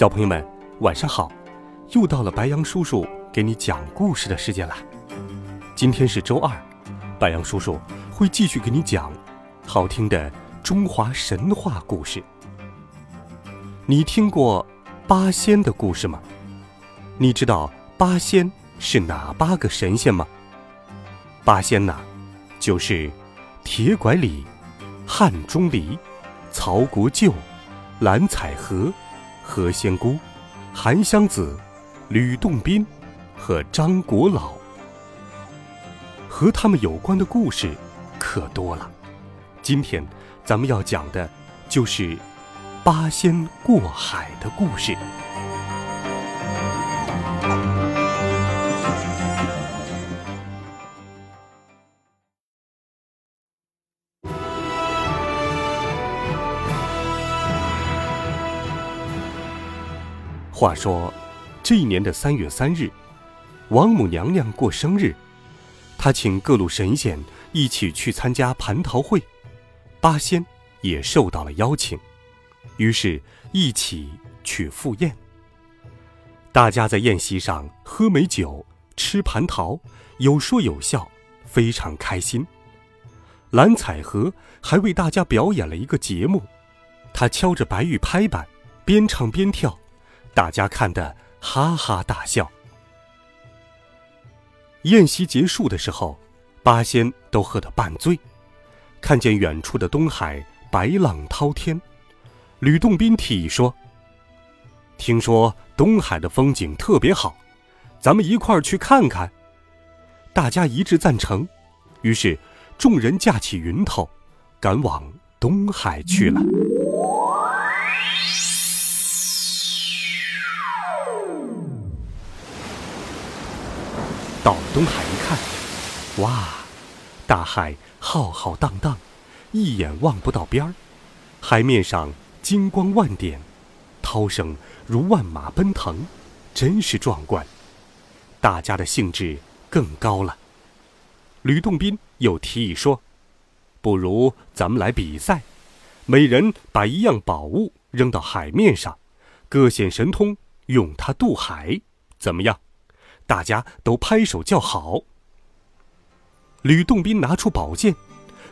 小朋友们，晚上好！又到了白羊叔叔给你讲故事的时间了。今天是周二，白羊叔叔会继续给你讲好听的中华神话故事。你听过八仙的故事吗？你知道八仙是哪八个神仙吗？八仙呐，就是铁拐李、汉钟离、曹国舅、蓝采和。何仙姑、韩湘子、吕洞宾和张国老，和他们有关的故事可多了。今天咱们要讲的就是八仙过海的故事。话说，这一年的三月三日，王母娘娘过生日，她请各路神仙一起去参加蟠桃会，八仙也受到了邀请，于是一起去赴宴。大家在宴席上喝美酒、吃蟠桃，有说有笑，非常开心。蓝采和还为大家表演了一个节目，他敲着白玉拍板，边唱边跳。大家看得哈哈大笑。宴席结束的时候，八仙都喝得半醉，看见远处的东海白浪滔天。吕洞宾提议说：“听说东海的风景特别好，咱们一块儿去看看。”大家一致赞成，于是众人架起云头，赶往东海去了。到了东海一看，哇，大海浩浩荡荡，一眼望不到边儿，海面上金光万点，涛声如万马奔腾，真是壮观。大家的兴致更高了。吕洞宾又提议说：“不如咱们来比赛，每人把一样宝物扔到海面上，各显神通，用它渡海，怎么样？”大家都拍手叫好。吕洞宾拿出宝剑，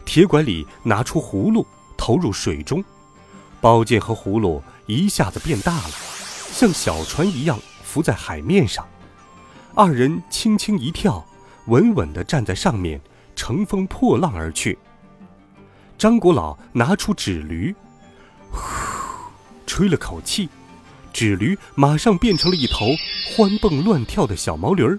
铁拐李拿出葫芦，投入水中，宝剑和葫芦一下子变大了，像小船一样浮在海面上。二人轻轻一跳，稳稳地站在上面，乘风破浪而去。张国老拿出纸驴，呼，吹了口气。纸驴马上变成了一头欢蹦乱跳的小毛驴儿，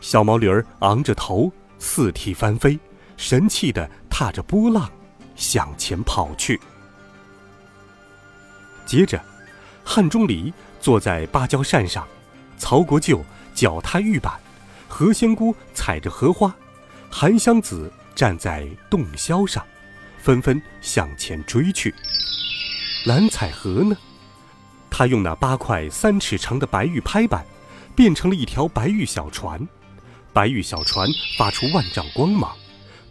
小毛驴儿昂着头，四蹄翻飞，神气地踏着波浪向前跑去。接着，汉钟离坐在芭蕉扇上，曹国舅脚踏玉板，何仙姑踩着荷花，韩湘子站在洞箫上，纷纷向前追去。蓝采和呢？他用那八块三尺长的白玉拍板，变成了一条白玉小船。白玉小船发出万丈光芒，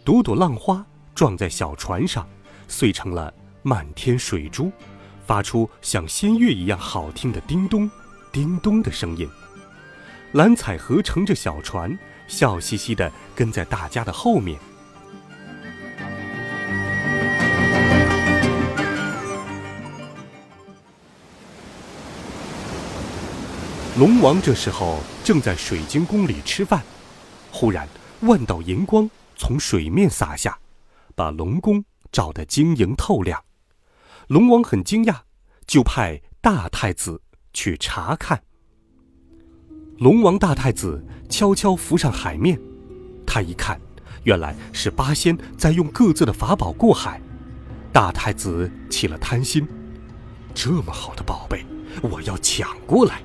朵朵浪花撞在小船上，碎成了漫天水珠，发出像仙乐一样好听的叮咚、叮咚的声音。蓝采和乘着小船，笑嘻嘻地跟在大家的后面。龙王这时候正在水晶宫里吃饭，忽然万道银光从水面洒下，把龙宫照得晶莹透亮。龙王很惊讶，就派大太子去查看。龙王大太子悄悄浮上海面，他一看，原来是八仙在用各自的法宝过海。大太子起了贪心，这么好的宝贝，我要抢过来。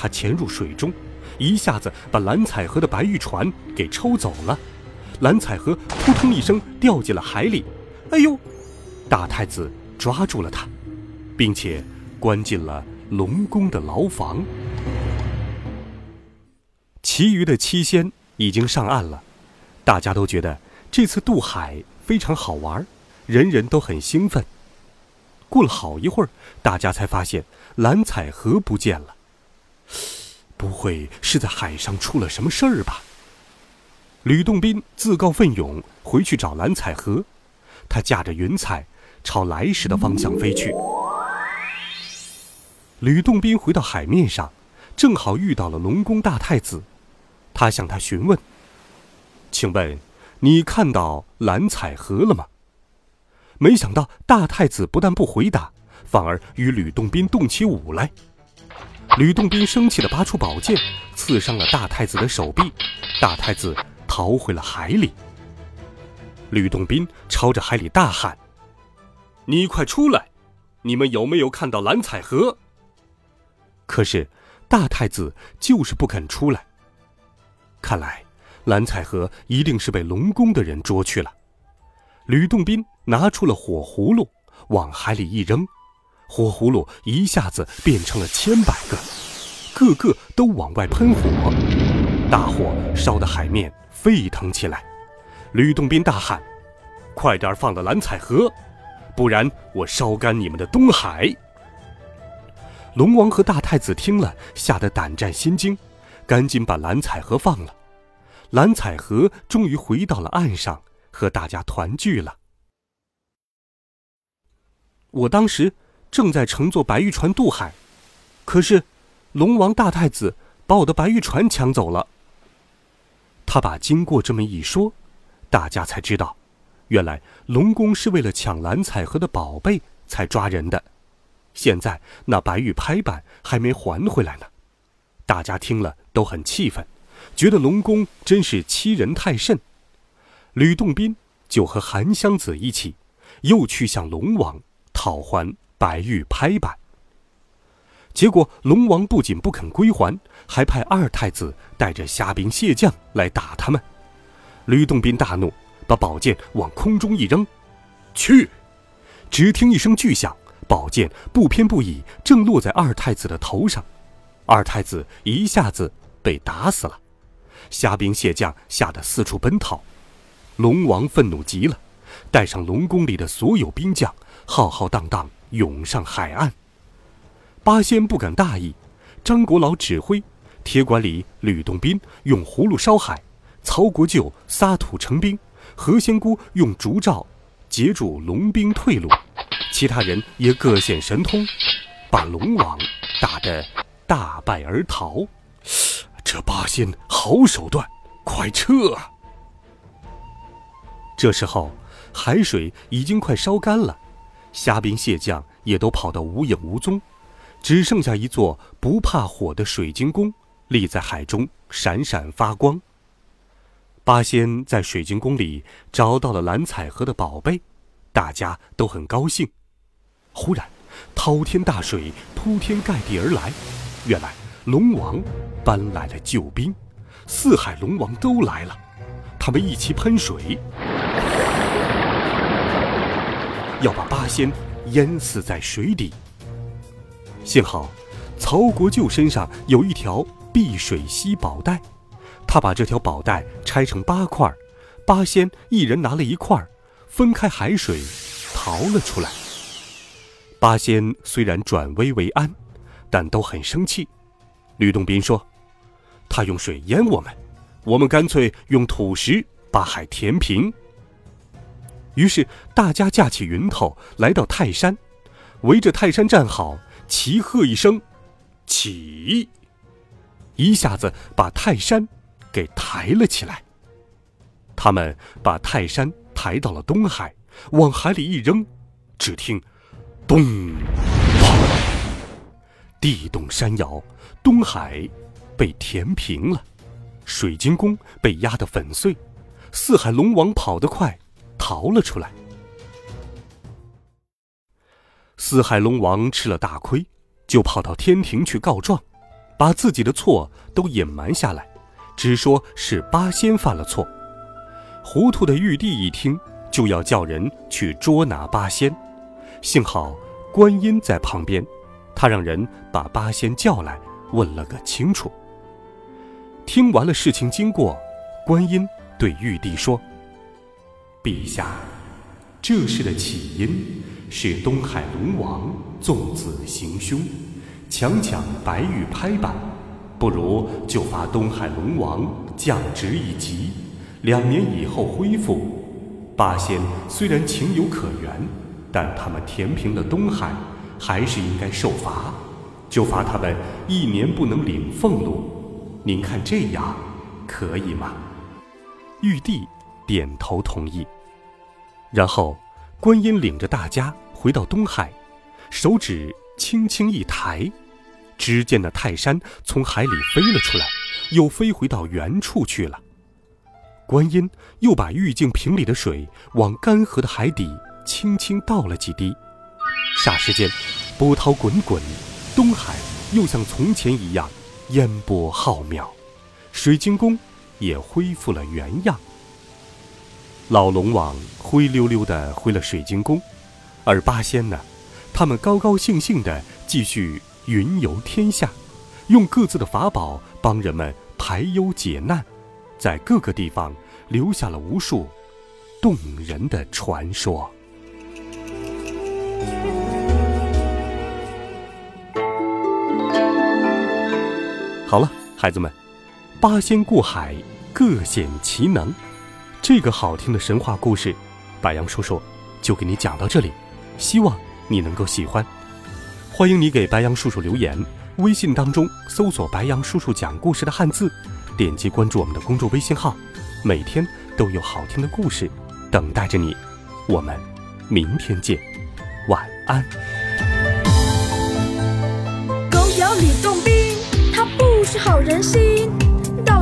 他潜入水中，一下子把蓝采和的白玉船给抽走了。蓝采和扑通一声掉进了海里。哎呦！大太子抓住了他，并且关进了龙宫的牢房。其余的七仙已经上岸了，大家都觉得这次渡海非常好玩，人人都很兴奋。过了好一会儿，大家才发现蓝采和不见了。不会是在海上出了什么事儿吧？吕洞宾自告奋勇回去找蓝采和，他驾着云彩朝来时的方向飞去。吕洞宾回到海面上，正好遇到了龙宫大太子，他向他询问：“请问，你看到蓝采和了吗？”没想到大太子不但不回答，反而与吕洞宾动起武来。吕洞宾生气地拔出宝剑，刺伤了大太子的手臂，大太子逃回了海里。吕洞宾朝着海里大喊：“你快出来！你们有没有看到蓝采和？”可是大太子就是不肯出来。看来蓝采和一定是被龙宫的人捉去了。吕洞宾拿出了火葫芦，往海里一扔。火葫芦一下子变成了千百个，个个都往外喷火，大火烧得海面沸腾起来。吕洞宾大喊：“快点放了蓝采和，不然我烧干你们的东海！”龙王和大太子听了，吓得胆战心惊，赶紧把蓝采和放了。蓝采和终于回到了岸上，和大家团聚了。我当时。正在乘坐白玉船渡海，可是龙王大太子把我的白玉船抢走了。他把经过这么一说，大家才知道，原来龙宫是为了抢蓝采和的宝贝才抓人的。现在那白玉拍板还没还回来呢，大家听了都很气愤，觉得龙宫真是欺人太甚。吕洞宾就和韩湘子一起，又去向龙王讨还。白玉拍板。结果龙王不仅不肯归还，还派二太子带着虾兵蟹将来打他们。吕洞宾大怒，把宝剑往空中一扔，去！只听一声巨响，宝剑不偏不倚，正落在二太子的头上。二太子一下子被打死了，虾兵蟹将吓得四处奔逃。龙王愤怒极了，带上龙宫里的所有兵将，浩浩荡荡。涌上海岸，八仙不敢大意。张国老指挥，铁拐李吕洞宾用葫芦烧海，曹国舅撒土成兵，何仙姑用竹罩截住龙兵退路，其他人也各显神通，把龙王打得大败而逃。这八仙好手段，快撤！这时候，海水已经快烧干了。虾兵蟹将也都跑得无影无踪，只剩下一座不怕火的水晶宫立在海中，闪闪发光。八仙在水晶宫里找到了蓝采和的宝贝，大家都很高兴。忽然，滔天大水铺天盖地而来，原来龙王搬来了救兵，四海龙王都来了，他们一起喷水。要把八仙淹死在水底。幸好，曹国舅身上有一条避水溪宝带，他把这条宝带拆成八块，八仙一人拿了一块，分开海水，逃了出来。八仙虽然转危为安，但都很生气。吕洞宾说：“他用水淹我们，我们干脆用土石把海填平。”于是大家架起云头，来到泰山，围着泰山站好，齐喝一声：“起！”一下子把泰山给抬了起来。他们把泰山抬到了东海，往海里一扔，只听“咚”“”，地动山摇，东海被填平了，水晶宫被压得粉碎，四海龙王跑得快。逃了出来。四海龙王吃了大亏，就跑到天庭去告状，把自己的错都隐瞒下来，只说是八仙犯了错。糊涂的玉帝一听，就要叫人去捉拿八仙。幸好观音在旁边，他让人把八仙叫来，问了个清楚。听完了事情经过，观音对玉帝说：“陛下。”这事的起因是东海龙王纵子行凶，强抢白玉拍板，不如就罚东海龙王降职一级，两年以后恢复。八仙虽然情有可原，但他们填平了东海，还是应该受罚，就罚他们一年不能领俸禄。您看这样可以吗？玉帝点头同意。然后，观音领着大家回到东海，手指轻轻一抬，只见那泰山从海里飞了出来，又飞回到原处去了。观音又把玉净瓶里的水往干涸的海底轻轻倒了几滴，霎时间，波涛滚滚，东海又像从前一样烟波浩渺，水晶宫也恢复了原样。老龙王灰溜溜地回了水晶宫，而八仙呢，他们高高兴兴地继续云游天下，用各自的法宝帮人们排忧解难，在各个地方留下了无数动人的传说。好了，孩子们，八仙过海，各显其能。这个好听的神话故事，白杨叔叔就给你讲到这里，希望你能够喜欢。欢迎你给白杨叔叔留言，微信当中搜索“白杨叔叔讲故事”的汉字，点击关注我们的公众微信号，每天都有好听的故事等待着你。我们明天见，晚安。狗咬吕洞宾，他不识好人心。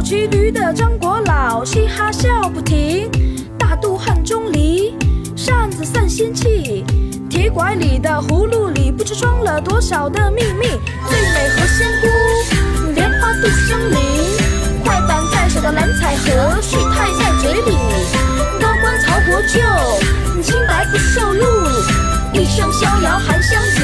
骑驴的张国老嘻哈笑不停，大肚汉钟离扇子散仙气，铁拐李的葫芦里不知装了多少的秘密。最美何仙姑，莲花度生灵，快板在手的蓝采和续太在嘴里，高官曹国舅清白不受禄，一生逍遥含香。